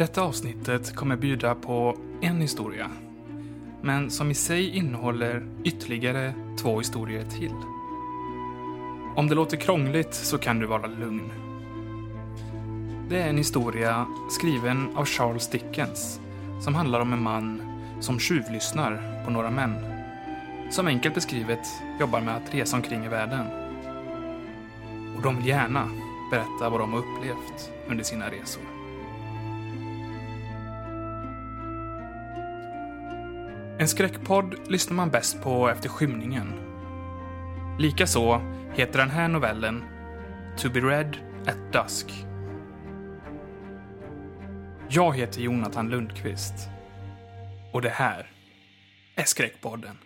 Detta avsnittet kommer bjuda på en historia, men som i sig innehåller ytterligare två historier till. Om det låter krångligt så kan du vara lugn. Det är en historia skriven av Charles Dickens som handlar om en man som tjuvlyssnar på några män. Som enkelt beskrivet jobbar med att resa omkring i världen. Och de vill gärna berätta vad de har upplevt under sina resor. En skräckpodd lyssnar man bäst på efter skymningen. Likaså heter den här novellen To be read at dusk. Jag heter Jonathan Lundqvist. Och det här är Skräckpodden.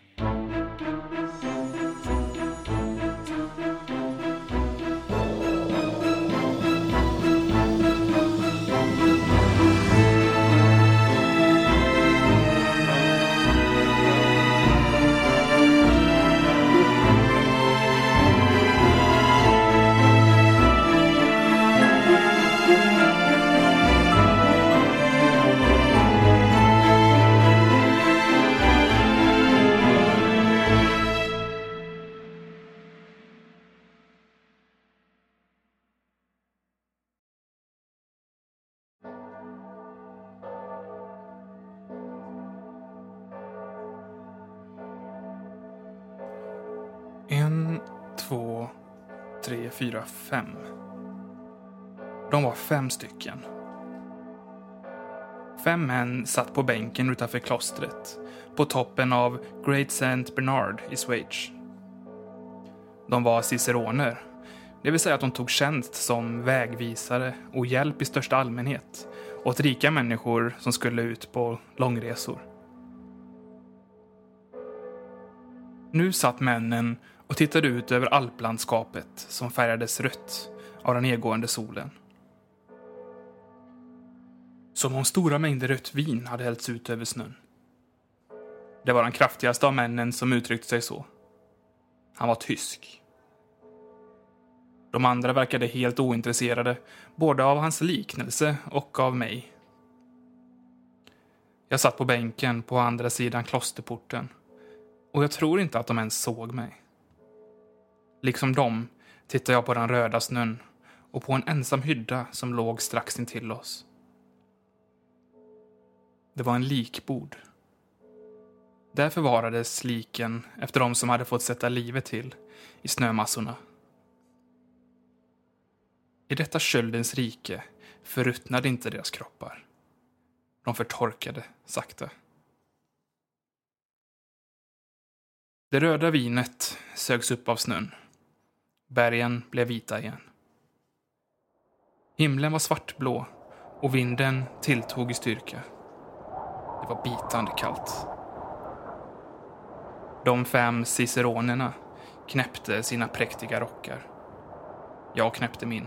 Fyra, fem. De var fem stycken. Fem män satt på bänken utanför klostret, på toppen av Great Saint Bernard i Schweiz. De var ciceroner, det vill säga att de tog tjänst som vägvisare och hjälp i största allmänhet åt rika människor som skulle ut på långresor. Nu satt männen och tittade ut över alplandskapet som färgades rött av den nedgående solen. Som om stora mängder rött vin hade hällts ut över snön. Det var den kraftigaste av männen som uttryckte sig så. Han var tysk. De andra verkade helt ointresserade, både av hans liknelse och av mig. Jag satt på bänken på andra sidan klosterporten och jag tror inte att de ens såg mig. Liksom dem tittade jag på den röda snön och på en ensam hydda som låg strax intill oss. Det var en likbord. Där förvarades liken efter de som hade fått sätta livet till i snömassorna. I detta köldens rike förruttnade inte deras kroppar. De förtorkade sakta. Det röda vinet sögs upp av snön. Bergen blev vita igen. Himlen var svartblå och vinden tilltog i styrka. Det var bitande kallt. De fem ciceronerna knäppte sina präktiga rockar. Jag knäppte min.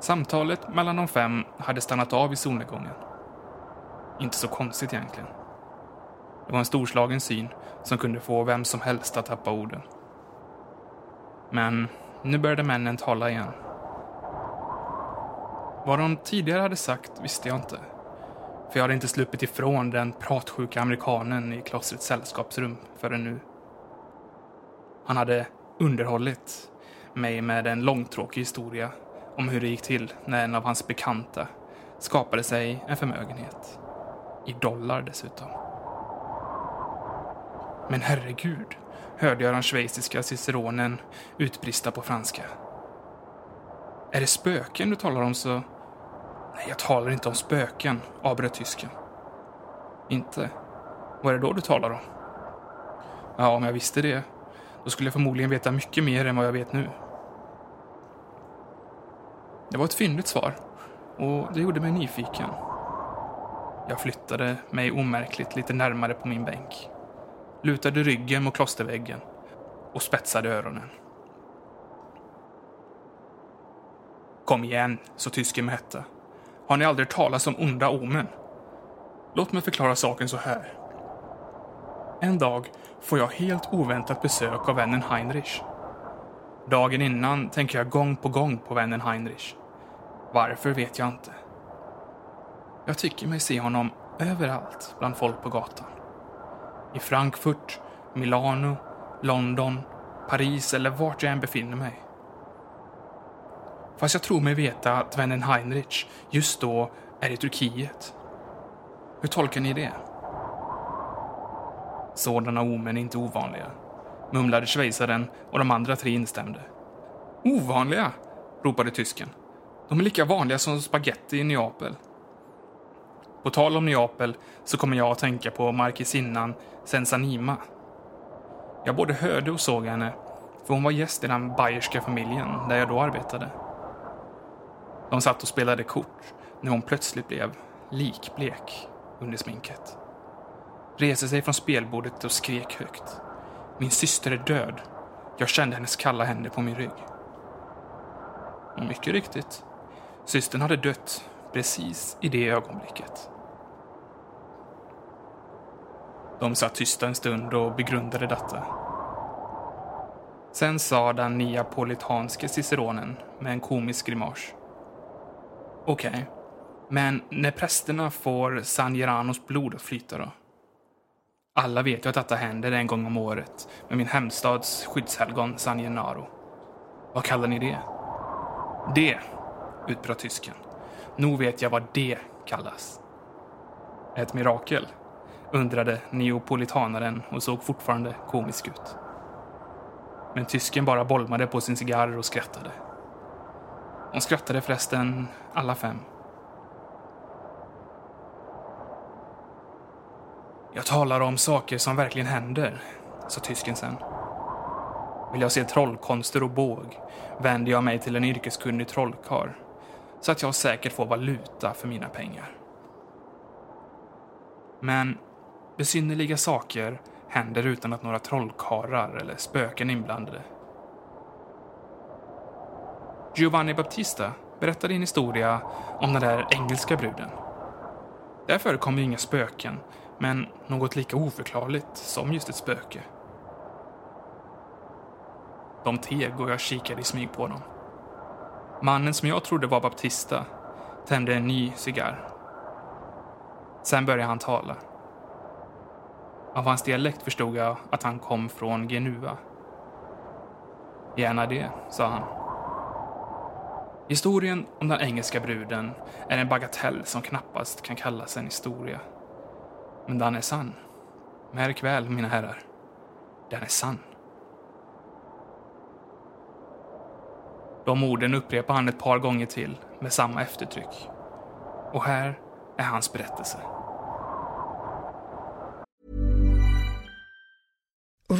Samtalet mellan de fem hade stannat av i solnedgången. Inte så konstigt egentligen. Det var en storslagen syn som kunde få vem som helst att tappa orden. Men Nu började männen tala igen. Vad de tidigare hade sagt visste jag inte. För jag hade inte sluppit ifrån den pratsjuka amerikanen i klostrets sällskapsrum förrän nu. Han hade underhållit mig med en långtråkig historia om hur det gick till när en av hans bekanta skapade sig en förmögenhet. I dollar dessutom. Men herregud, hörde jag den schweiziska ciceronen utbrista på franska. Är det spöken du talar om så... Nej, jag talar inte om spöken, avbröt tysken. Inte? Vad är det då du talar om? Ja, om jag visste det, då skulle jag förmodligen veta mycket mer än vad jag vet nu. Det var ett fyndigt svar och det gjorde mig nyfiken. Jag flyttade mig omärkligt lite närmare på min bänk. Lutade ryggen mot klosterväggen och spetsade öronen. Kom igen, sa tysken med hetta. Har ni aldrig talat om onda omen? Låt mig förklara saken så här. En dag får jag helt oväntat besök av vännen Heinrich. Dagen innan tänker jag gång på gång på vännen Heinrich. Varför vet jag inte. Jag tycker mig se honom överallt bland folk på gatan. I Frankfurt, Milano, London, Paris eller vart jag än befinner mig. Fast jag tror mig veta att vännen Heinrich just då är i Turkiet. Hur tolkar ni det? Sådana omen är inte ovanliga, mumlade schweizaren och de andra tre instämde. Ovanliga? ropade tysken. De är lika vanliga som spaghetti i Neapel. På tal om Neapel så kommer jag att tänka på markisinnan Sensanima. Jag både hörde och såg henne, för hon var gäst i den bayerska familjen där jag då arbetade. De satt och spelade kort när hon plötsligt blev likblek under sminket. Reste sig från spelbordet och skrek högt. Min syster är död. Jag kände hennes kalla händer på min rygg. Och mycket riktigt, systern hade dött precis i det ögonblicket. De satt tysta en stund och begrundade detta. Sen sa den neapolitanske ciceronen med en komisk grimas. Okej, okay. men när prästerna får San Geranos blod att flyta då? Alla vet ju att detta händer en gång om året med min hemstads skyddshelgon San Gennaro. Vad kallar ni det? Det, utbröt tysken. Nog vet jag vad det kallas. Ett mirakel, undrade neopolitanaren och såg fortfarande komisk ut. Men tysken bara bolmade på sin cigarr och skrattade. De skrattade förresten alla fem. Jag talar om saker som verkligen händer, sa tysken sen. Vill jag se trollkonster och båg vänder jag mig till en yrkeskunnig trollkar så att jag säkert får valuta för mina pengar. Men besynnerliga saker händer utan att några trollkarlar eller spöken är inblandade. Giovanni Baptista berättade en historia om den där engelska bruden. Där förekommer inga spöken, men något lika oförklarligt som just ett spöke. De teg och jag kikade i smyg på dem. Mannen som jag trodde var Baptista tände en ny cigarr. Sen började han tala. Av hans dialekt förstod jag att han kom från Genua. Gärna det, sa han. Historien om den engelska bruden är en bagatell som knappast kan kallas en historia. Men den är sann. Märk väl, mina herrar. Den är sann. De orden upprepar han ett par gånger till med samma eftertryck. Och här är hans berättelse.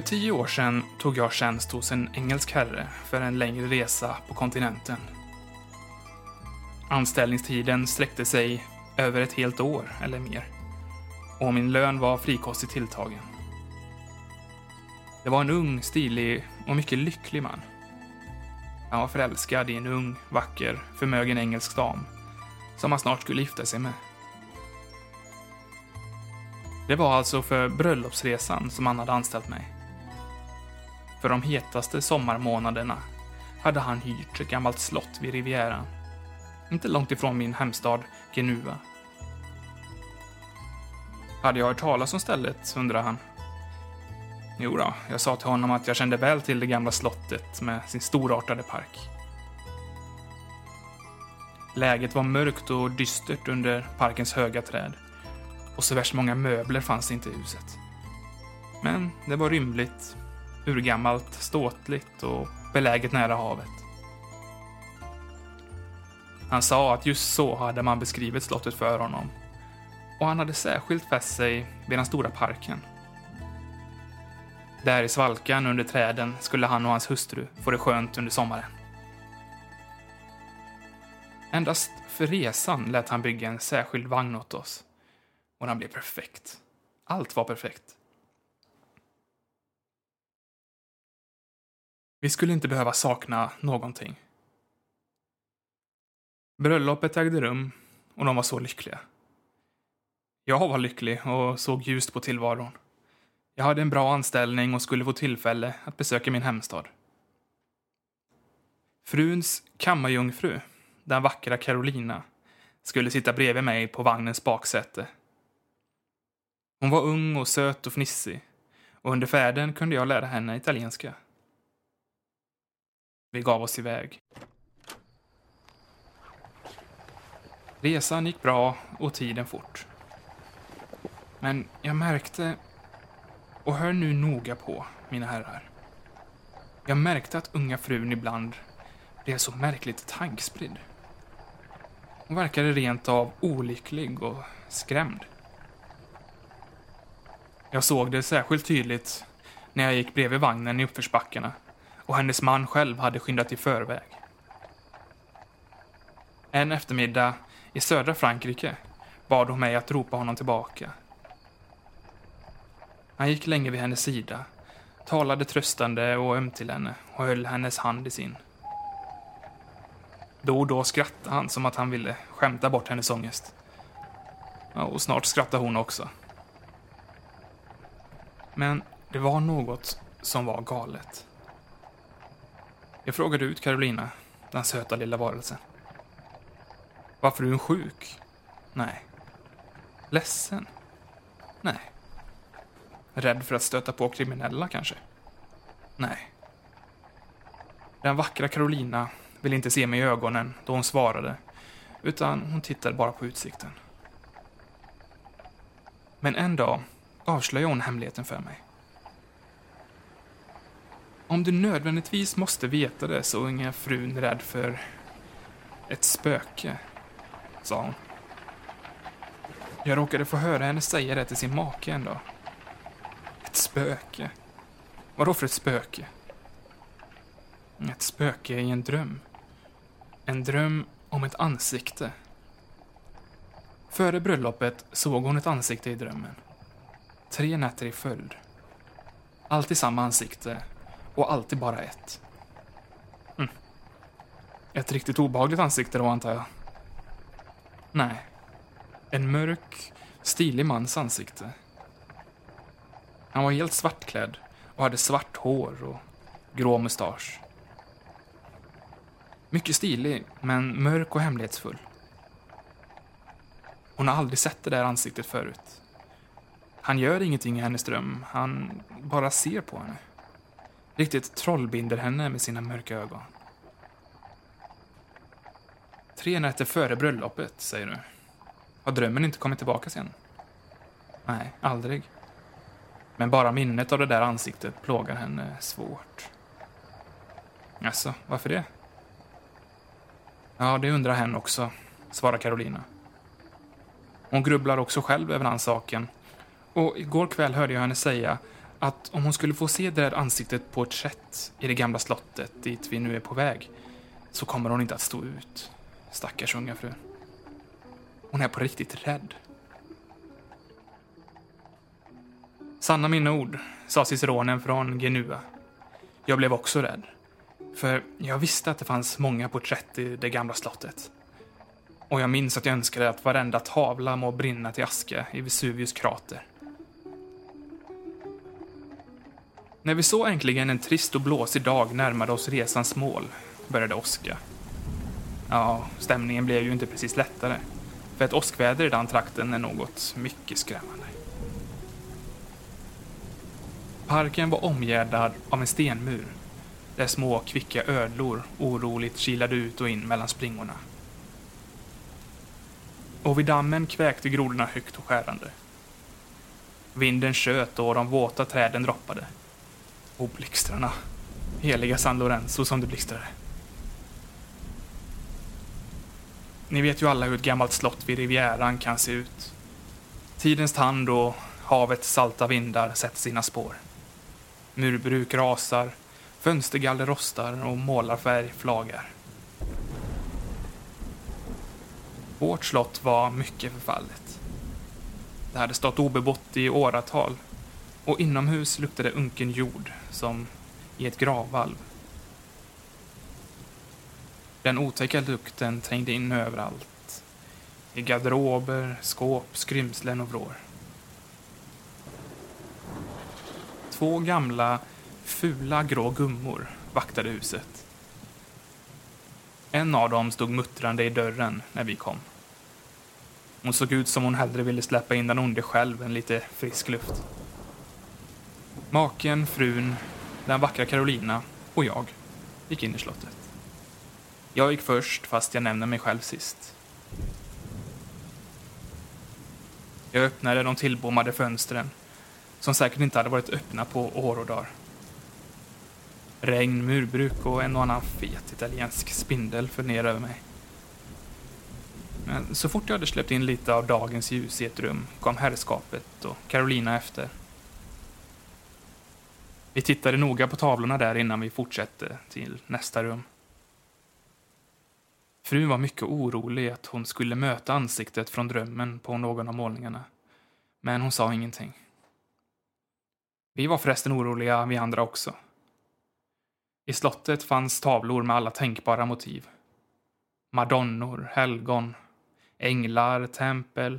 För tio år sedan tog jag tjänst hos en engelsk herre för en längre resa på kontinenten. Anställningstiden sträckte sig över ett helt år eller mer och min lön var frikostigt tilltagen. Det var en ung, stilig och mycket lycklig man. Han var förälskad i en ung, vacker, förmögen engelsk dam som han snart skulle gifta sig med. Det var alltså för bröllopsresan som han hade anställt mig. För de hetaste sommarmånaderna hade han hyrt ett gammalt slott vid Rivieran. Inte långt ifrån min hemstad Genua. Hade jag hört talas om stället, undrade han. Jo då, jag sa till honom att jag kände väl till det gamla slottet med sin storartade park. Läget var mörkt och dystert under parkens höga träd. Och så värst många möbler fanns det inte i huset. Men det var rymligt urgammalt, ståtligt och beläget nära havet. Han sa att just så hade man beskrivit slottet för honom och han hade särskilt fäst sig vid den stora parken. Där i svalkan under träden skulle han och hans hustru få det skönt under sommaren. Endast för resan lät han bygga en särskild vagn åt oss. Och den blev perfekt. Allt var perfekt. Vi skulle inte behöva sakna någonting. Bröllopet ägde rum och de var så lyckliga. Jag var lycklig och såg ljust på tillvaron. Jag hade en bra anställning och skulle få tillfälle att besöka min hemstad. Fruns kammarjungfru, den vackra Carolina, skulle sitta bredvid mig på vagnens baksäte. Hon var ung och söt och fnissig och under färden kunde jag lära henne italienska. Vi gav oss iväg. Resan gick bra och tiden fort. Men jag märkte, och hör nu noga på, mina herrar. Jag märkte att unga frun ibland blev så märkligt tankspridd. Hon verkade rent av olycklig och skrämd. Jag såg det särskilt tydligt när jag gick bredvid vagnen i uppförsbackarna och hennes man själv hade skyndat i förväg. En eftermiddag i södra Frankrike bad hon mig att ropa honom tillbaka. Han gick länge vid hennes sida, talade tröstande och ömt till henne och höll hennes hand i sin. Då och då skrattade han som att han ville skämta bort hennes ångest. Och snart skrattade hon också. Men det var något som var galet. Jag frågade ut Carolina, den söta lilla varelsen. Var frun sjuk? Nej. Ledsen? Nej. Rädd för att stöta på kriminella kanske? Nej. Den vackra Carolina ville inte se mig i ögonen då hon svarade, utan hon tittade bara på utsikten. Men en dag avslöjade hon hemligheten för mig. Om du nödvändigtvis måste veta det så är inga frun rädd för ett spöke, sa hon. Jag råkade få höra henne säga det till sin make en dag. Ett spöke? Vadå för ett spöke? Ett spöke i en dröm. En dröm om ett ansikte. Före bröllopet såg hon ett ansikte i drömmen. Tre nätter i följd. Alltid samma ansikte och alltid bara ett. Mm. Ett riktigt obehagligt ansikte då, antar jag. Nej. En mörk, stilig mans ansikte. Han var helt svartklädd och hade svart hår och grå mustasch. Mycket stilig, men mörk och hemlighetsfull. Hon har aldrig sett det där ansiktet förut. Han gör ingenting i hennes dröm, han bara ser på henne. Riktigt trollbinder henne med sina mörka ögon. Tre nätter före bröllopet, säger du. Har drömmen inte kommit tillbaka sen? Nej, aldrig. Men bara minnet av det där ansiktet plågar henne svårt. Alltså, varför det? Ja, det undrar hen också, svarar Carolina. Hon grubblar också själv över den saken. Och igår kväll hörde jag henne säga att om hon skulle få se det där ansiktet på ett sätt i det gamla slottet dit vi nu är på väg så kommer hon inte att stå ut. Stackars unga fru. Hon är på riktigt rädd. Sanna mina ord, sa ciceronen från Genua. Jag blev också rädd. För jag visste att det fanns många porträtt i det gamla slottet. Och jag minns att jag önskade att varenda tavla må brinna till aska i Vesuvius krater. När vi så äntligen en trist och blåsig dag närmade oss resans mål började åska. Ja, stämningen blev ju inte precis lättare. För ett åskväder i den trakten är något mycket skrämmande. Parken var omgärdad av en stenmur där små kvicka ödlor oroligt kilade ut och in mellan springorna. Och vid dammen kväkte grodorna högt och skärande. Vinden tjöt och de våta träden droppade. Och blixtrarna. Heliga San Lorenzo som det blixtrade. Ni vet ju alla hur ett gammalt slott vid Rivieran kan se ut. Tidens tand och havets salta vindar sätter sina spår. Murbruk rasar, fönstergaller rostar och målarfärg flagar. Vårt slott var mycket förfallet. Det hade stått obebott i åratal och inomhus luktade unken jord som i ett gravvalv. Den otäcka lukten trängde in överallt. I garderober, skåp, skrymslen och vrår. Två gamla, fula grå gummor vaktade huset. En av dem stod muttrande i dörren när vi kom. Hon såg ut som hon hellre ville släppa in den onde själv än lite frisk luft. Maken, frun, den vackra Carolina och jag gick in i slottet. Jag gick först, fast jag nämner mig själv sist. Jag öppnade de tillbommade fönstren, som säkert inte hade varit öppna på år och dagar. Regn, murbruk och en och annan fet italiensk spindel föll ner över mig. Men så fort jag hade släppt in lite av dagens ljus i ett rum kom herrskapet och Carolina efter. Vi tittade noga på tavlorna där innan vi fortsatte till nästa rum. Frun var mycket orolig att hon skulle möta ansiktet från drömmen på någon av målningarna. Men hon sa ingenting. Vi var förresten oroliga, vi andra också. I slottet fanns tavlor med alla tänkbara motiv. Madonnor, helgon, änglar, tempel,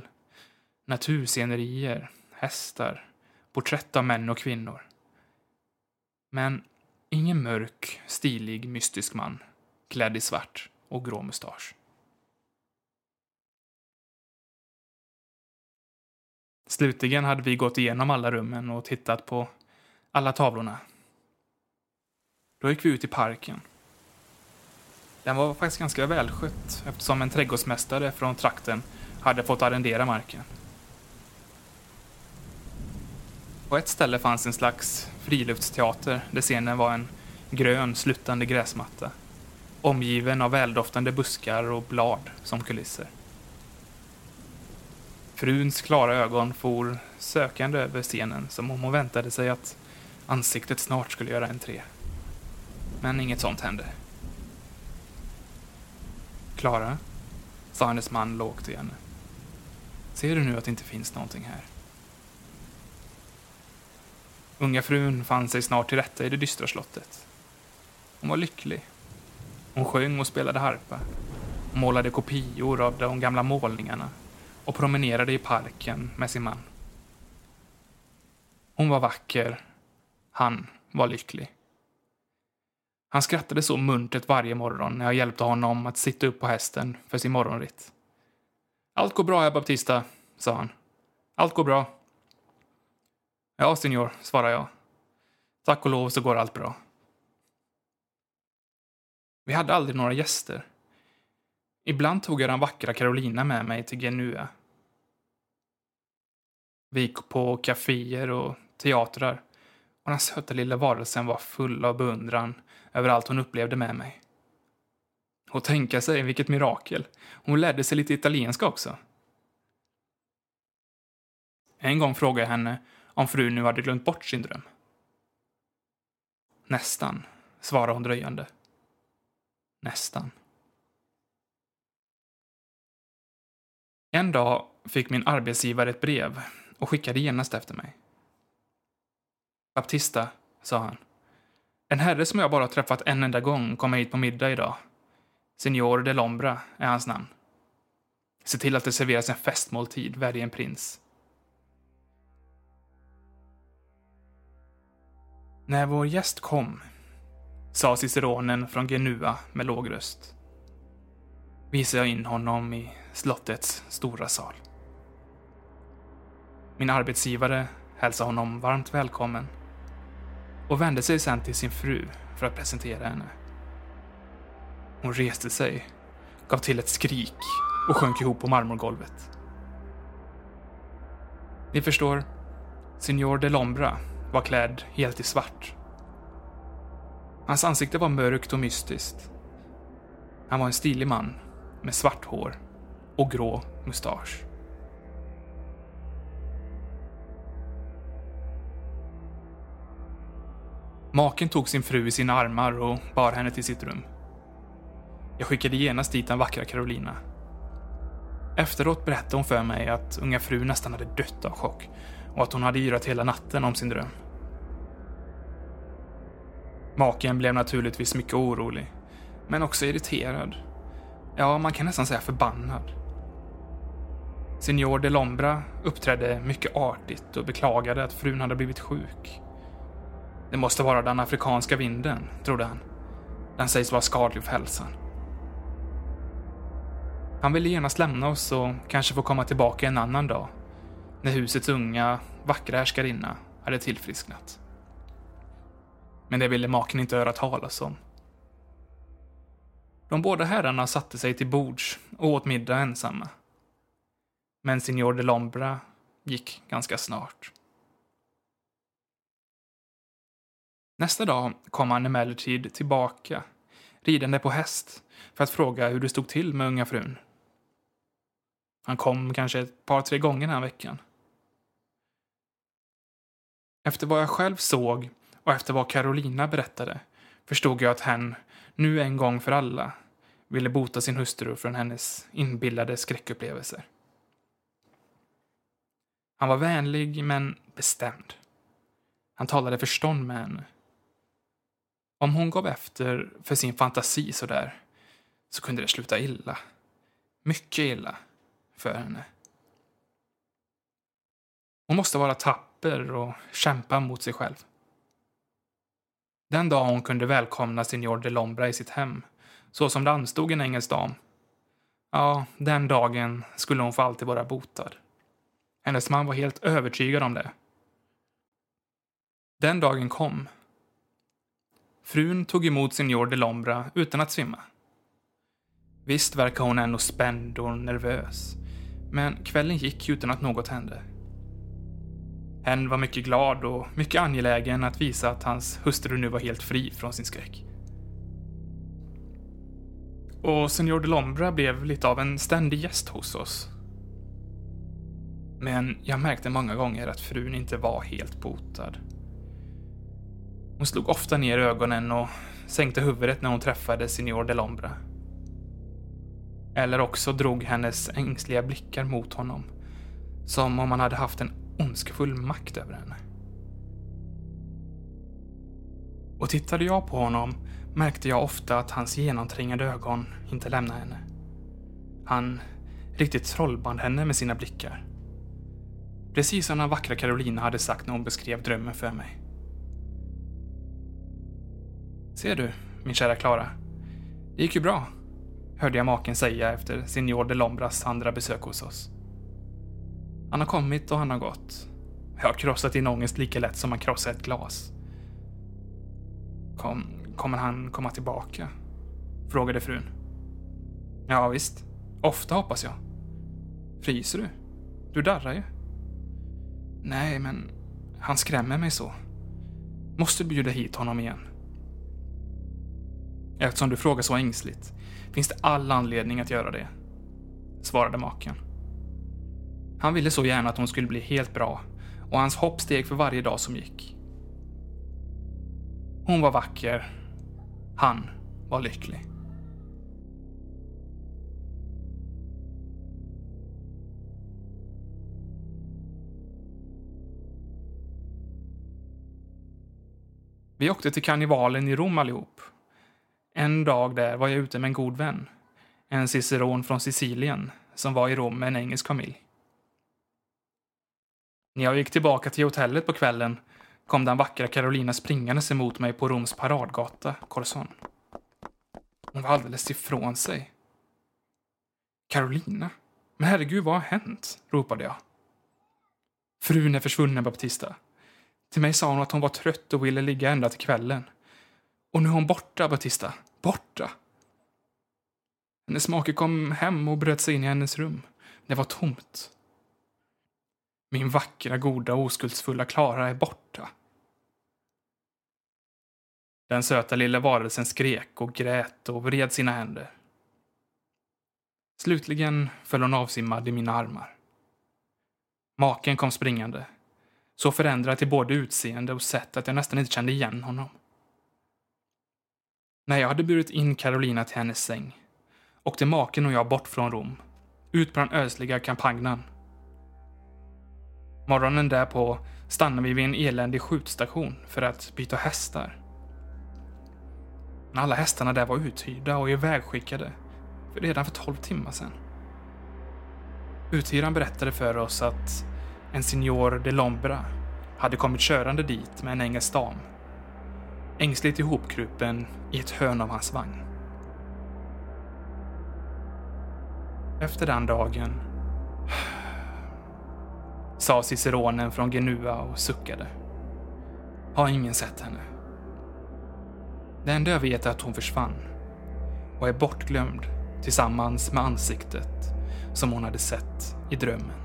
naturscenerier, hästar, porträtt av män och kvinnor. Men ingen mörk, stilig, mystisk man klädd i svart och grå mustasch. Slutligen hade vi gått igenom alla rummen och tittat på alla tavlorna. Då gick vi ut i parken. Den var faktiskt ganska välskött eftersom en trädgårdsmästare från trakten hade fått arrendera marken. På ett ställe fanns en slags friluftsteater där scenen var en grön sluttande gräsmatta omgiven av väldoftande buskar och blad som kulisser. Fruns klara ögon for sökande över scenen som om hon väntade sig att ansiktet snart skulle göra entré. Men inget sånt hände. Klara, sa hennes man lågt till henne. Ser du nu att det inte finns någonting här? Unga frun fann sig snart till rätta i det dystra slottet. Hon var lycklig. Hon sjöng och spelade harpa. Hon målade kopior av de gamla målningarna och promenerade i parken med sin man. Hon var vacker. Han var lycklig. Han skrattade så muntert varje morgon när jag hjälpte honom att sitta upp på hästen för sin morgonritt. Allt går bra, herr Baptista, sa han. Allt går bra. Ja, senor, svarade jag. Tack och lov så går allt bra. Vi hade aldrig några gäster. Ibland tog jag den vackra Carolina med mig till Genua. Vi gick på kaféer och teatrar och den söta lilla varelsen var full av beundran över allt hon upplevde med mig. Och tänka sig vilket mirakel. Hon lärde sig lite italienska också. En gång frågade jag henne om frun nu hade glömt bort sin dröm. Nästan, svarade hon dröjande. Nästan. En dag fick min arbetsgivare ett brev och skickade genast efter mig. Baptista, sa han. En herre som jag bara träffat en enda gång kommer hit på middag idag. Signor de Lombra är hans namn. Se till att det serveras en festmåltid värdig en prins. När vår gäst kom sa ciceronen från Genua med låg röst. Visade jag in honom i slottets stora sal. Min arbetsgivare hälsade honom varmt välkommen och vände sig sedan till sin fru för att presentera henne. Hon reste sig, gav till ett skrik och sjönk ihop på marmorgolvet. Ni förstår, Signor de Lombra var klädd helt i svart Hans ansikte var mörkt och mystiskt. Han var en stilig man med svart hår och grå mustasch. Maken tog sin fru i sina armar och bar henne till sitt rum. Jag skickade genast dit den vackra Carolina. Efteråt berättade hon för mig att unga fru nästan hade dött av chock och att hon hade yrat hela natten om sin dröm. Maken blev naturligtvis mycket orolig, men också irriterad. Ja, man kan nästan säga förbannad. Signor de Lombra uppträdde mycket artigt och beklagade att frun hade blivit sjuk. Det måste vara den afrikanska vinden, trodde han. Den sägs vara skadlig för hälsan. Han ville genast lämna oss och kanske få komma tillbaka en annan dag, när husets unga, vackra härskarinna hade tillfrisknat. Men det ville maken inte höra talas om. De båda herrarna satte sig till bords och åt middag ensamma. Men signor de Lombra gick ganska snart. Nästa dag kom han emellertid tillbaka, ridande på häst, för att fråga hur det stod till med unga frun. Han kom kanske ett par, tre gånger den här veckan. Efter vad jag själv såg och efter vad Carolina berättade förstod jag att hen, nu en gång för alla, ville bota sin hustru från hennes inbillade skräckupplevelser. Han var vänlig, men bestämd. Han talade förstånd med henne. Om hon gav efter för sin fantasi sådär, så kunde det sluta illa. Mycket illa för henne. Hon måste vara papper och kämpa mot sig själv. Den dag hon kunde välkomna Signor de Lombra i sitt hem, så som det anstod en engelsk dam, ja, den dagen skulle hon för alltid vara botad. Hennes man var helt övertygad om det. Den dagen kom. Frun tog emot Signor de Lombra utan att svimma. Visst verkar hon ändå spänd och nervös, men kvällen gick utan att något hände. Hen var mycket glad och mycket angelägen att visa att hans hustru nu var helt fri från sin skräck. Och Senor de Lombra blev lite av en ständig gäst hos oss. Men jag märkte många gånger att frun inte var helt botad. Hon slog ofta ner ögonen och sänkte huvudet när hon träffade Signor de Lombra. Eller också drog hennes ängsliga blickar mot honom, som om han hade haft en ondskefull makt över henne. Och tittade jag på honom märkte jag ofta att hans genomträngande ögon inte lämnade henne. Han riktigt trollband henne med sina blickar. Precis som den vackra Carolina hade sagt när hon beskrev drömmen för mig. Ser du, min kära Klara. Det gick ju bra, hörde jag maken säga efter Signor de Lombras andra besök hos oss. Han har kommit och han har gått. Jag har krossat din ångest lika lätt som man krossar ett glas. Kom, kommer han komma tillbaka? Frågade frun. Ja, visst. Ofta hoppas jag. Fryser du? Du darrar ju. Nej, men han skrämmer mig så. Måste bjuda hit honom igen. Eftersom du frågar så ängsligt finns det all anledning att göra det, svarade maken. Han ville så gärna att hon skulle bli helt bra och hans hopp steg för varje dag som gick. Hon var vacker. Han var lycklig. Vi åkte till karnevalen i Rom allihop. En dag där var jag ute med en god vän. En ciceron från Sicilien som var i Rom med en engelsk familj. När jag gick tillbaka till hotellet på kvällen kom den vackra Carolina springandes emot mig på Roms paradgata, Corson. Hon var alldeles ifrån sig. Carolina? Men herregud, vad har hänt? ropade jag. Frun är försvunnen, Baptista. Till mig sa hon att hon var trött och ville ligga ända till kvällen. Och nu är hon borta, Baptista. Borta. Hennes make kom hem och bröt sig in i hennes rum. Det var tomt. Min vackra, goda, oskuldsfulla Klara är borta. Den söta lilla varelsen skrek och grät och vred sina händer. Slutligen föll hon avsimmad i mina armar. Maken kom springande, så förändrad till både utseende och sätt att jag nästan inte kände igen honom. När jag hade burit in Carolina till hennes säng åkte maken och jag bort från Rom, ut på den ödsliga kampanjen Morgonen därpå stannar vi vid en eländig skjutstation för att byta hästar. Men alla hästarna där var uthyrda och ivägskickade för redan för tolv timmar sedan. Uthyraren berättade för oss att en signor de Lombra hade kommit körande dit med en engelsk dam. Ängsligt ihopkrupen i ett hörn av hans vagn. Efter den dagen sa ciceronen från Genua och suckade. Har ingen sett henne. Det enda jag vet är att hon försvann och är bortglömd tillsammans med ansiktet som hon hade sett i drömmen.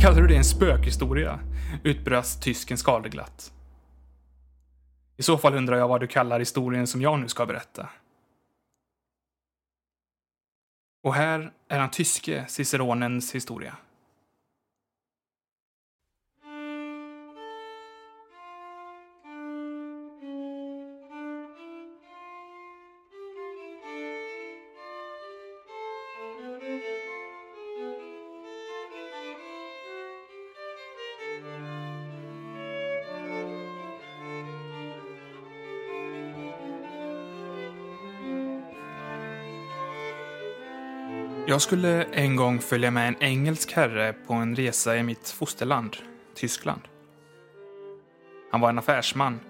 Kallar du det en spökhistoria? utbrast tysken skadeglatt. I så fall undrar jag vad du kallar historien som jag nu ska berätta. Och här är den tyske ciceronens historia. Jag skulle en gång följa med en engelsk herre på en resa i mitt fosterland, Tyskland. Han var en affärsman,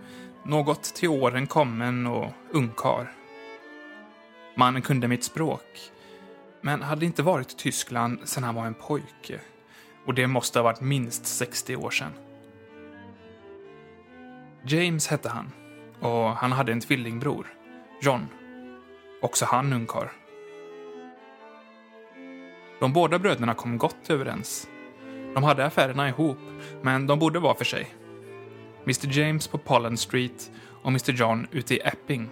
något till åren kommen och ungkar. Mannen kunde mitt språk, men hade inte varit i Tyskland sedan han var en pojke. Och det måste ha varit minst 60 år sedan. James hette han, och han hade en tvillingbror, John. Också han ungkarl. De båda bröderna kom gott överens. De hade affärerna ihop, men de borde var för sig. Mr James på Pollen Street och Mr John ute i Epping.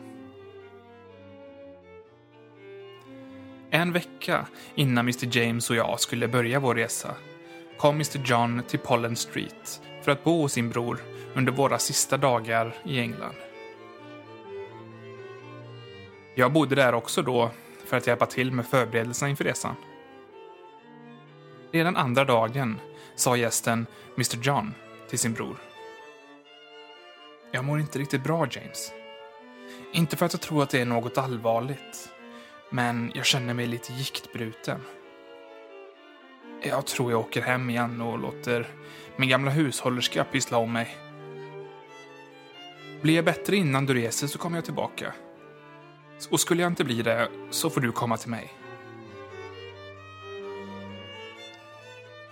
En vecka innan Mr James och jag skulle börja vår resa kom Mr John till Pollen Street för att bo hos sin bror under våra sista dagar i England. Jag bodde där också då för att hjälpa till med förberedelserna inför resan. Redan andra dagen sa gästen Mr John till sin bror. Jag mår inte riktigt bra, James. Inte för att jag tror att det är något allvarligt, men jag känner mig lite giktbruten. Jag tror jag åker hem igen och låter min gamla hushållerska pyssla om mig. Blir jag bättre innan du reser så kommer jag tillbaka. Och skulle jag inte bli det så får du komma till mig.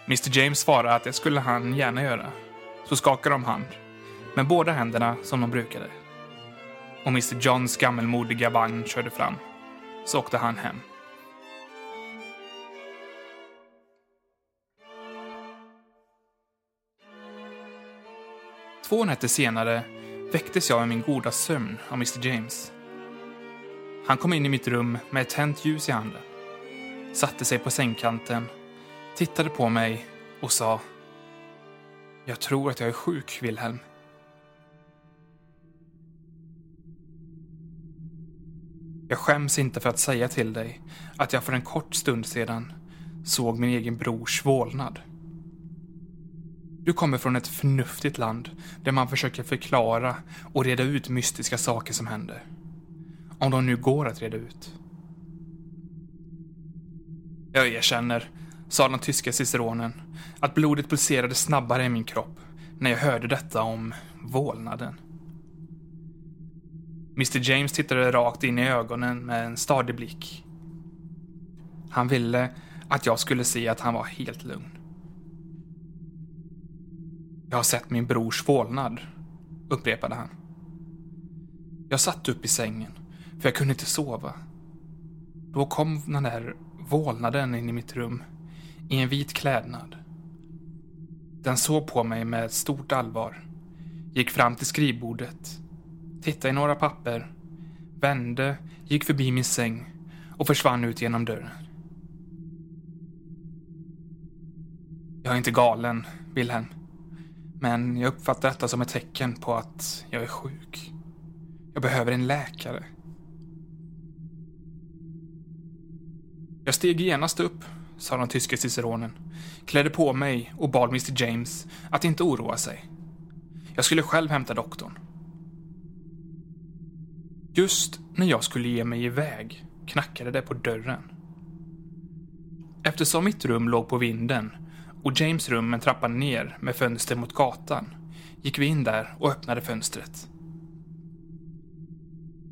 Mr James svarade att det skulle han gärna göra. Så skakade de hand, med båda händerna som de brukade. Och Mr Johns gammelmodiga vagn körde fram. Så åkte han hem. Två nätter senare väcktes jag i min goda sömn av Mr James. Han kom in i mitt rum med ett tänt ljus i handen, satte sig på sängkanten tittade på mig och sa Jag tror att jag är sjuk, Wilhelm. Jag skäms inte för att säga till dig att jag för en kort stund sedan såg min egen brors vålnad. Du kommer från ett förnuftigt land där man försöker förklara och reda ut mystiska saker som händer. Om de nu går att reda ut. Jag erkänner sa den tyska ciceronen, att blodet pulserade snabbare i min kropp när jag hörde detta om vålnaden. Mr James tittade rakt in i ögonen med en stadig blick. Han ville att jag skulle se att han var helt lugn. Jag har sett min brors vålnad, upprepade han. Jag satt upp i sängen, för jag kunde inte sova. Då kom den där vålnaden in i mitt rum i en vit klädnad. Den såg på mig med stort allvar, gick fram till skrivbordet, tittade i några papper, vände, gick förbi min säng och försvann ut genom dörren. Jag är inte galen, Wilhelm. Men jag uppfattar detta som ett tecken på att jag är sjuk. Jag behöver en läkare. Jag steg genast upp sa den tyske ciceronen, klädde på mig och bad Mr James att inte oroa sig. Jag skulle själv hämta doktorn. Just när jag skulle ge mig iväg knackade det på dörren. Eftersom mitt rum låg på vinden och James rum en trappa ner med fönster mot gatan gick vi in där och öppnade fönstret.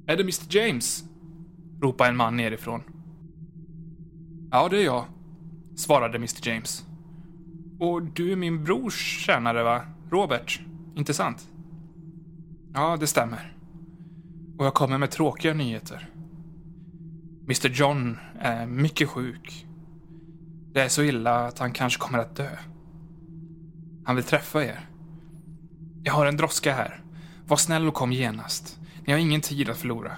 Är det Mr James? ropade en man nerifrån. Ja, det är jag, svarade Mr James. Och du är min brors tjänare, va? Robert, inte sant? Ja, det stämmer. Och jag kommer med tråkiga nyheter. Mr John är mycket sjuk. Det är så illa att han kanske kommer att dö. Han vill träffa er. Jag har en droska här. Var snäll och kom genast. Ni har ingen tid att förlora.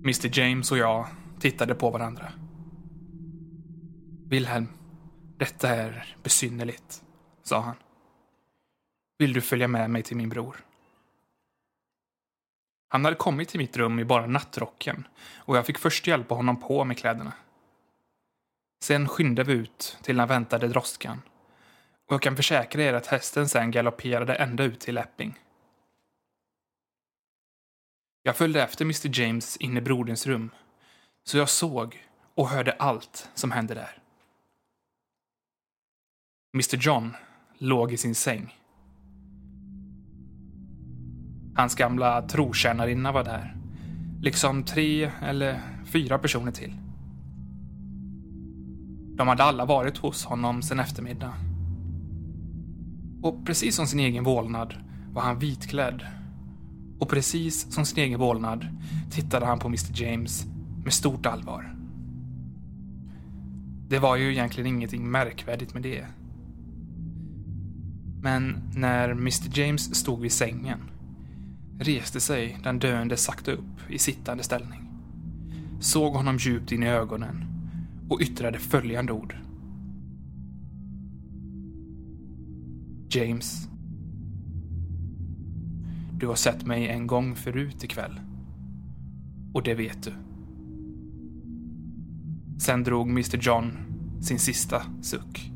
Mr James och jag tittade på varandra. Wilhelm, detta är besynnerligt, sa han. Vill du följa med mig till min bror? Han hade kommit till mitt rum i bara nattrocken och jag fick först hjälpa honom på med kläderna. Sen skyndade vi ut till den väntade droskan och jag kan försäkra er att hästen sen galopperade ända ut till Epping. Jag följde efter Mr James in i broderns rum, Så jag såg och hörde allt som hände där. Mr John låg i sin säng. Hans gamla trotjänarinna var där. Liksom tre eller fyra personer till. De hade alla varit hos honom sen eftermiddag. Och precis som sin egen vålnad var han vitklädd. Och precis som sin egen vålnad tittade han på Mr James med stort allvar. Det var ju egentligen ingenting märkvärdigt med det. Men när Mr James stod vid sängen reste sig den döende sakta upp i sittande ställning. Såg honom djupt in i ögonen och yttrade följande ord. James. Du har sett mig en gång förut ikväll. Och det vet du. Sen drog Mr John sin sista suck.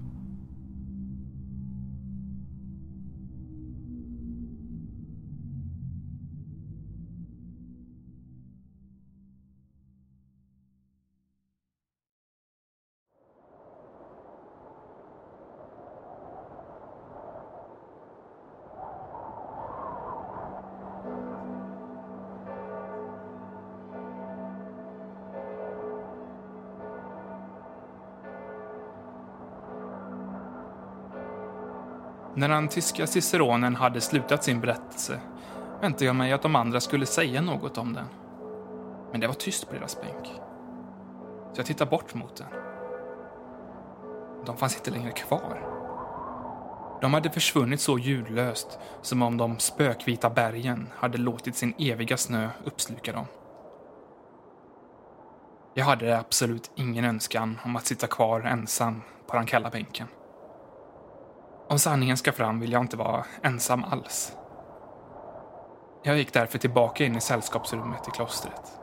När den tyska ciceronen hade slutat sin berättelse väntade jag mig att de andra skulle säga något om den. Men det var tyst på deras bänk. Så jag tittade bort mot den. De fanns inte längre kvar. De hade försvunnit så ljudlöst som om de spökvita bergen hade låtit sin eviga snö uppsluka dem. Jag hade absolut ingen önskan om att sitta kvar ensam på den kalla bänken. Om sanningen ska fram vill jag inte vara ensam alls. Jag gick därför tillbaka in i sällskapsrummet i klostret.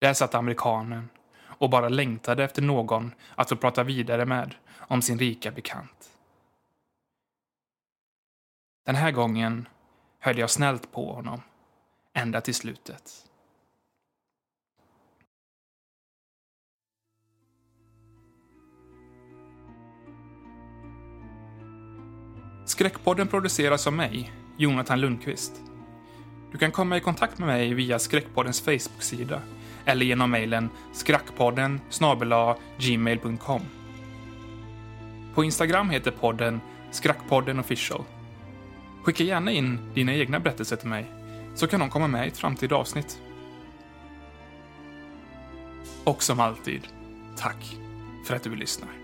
Där satt amerikanen och bara längtade efter någon att få prata vidare med om sin rika bekant. Den här gången höll jag snällt på honom, ända till slutet. Skräckpodden produceras av mig, Jonathan Lundqvist. Du kan komma i kontakt med mig via Skräckpoddens Facebook-sida eller genom mejlen skrackpodden gmail.com. På Instagram heter podden Skrackpodden official. Skicka gärna in dina egna berättelser till mig så kan de komma med i ett framtida avsnitt. Och som alltid, tack för att du lyssnar.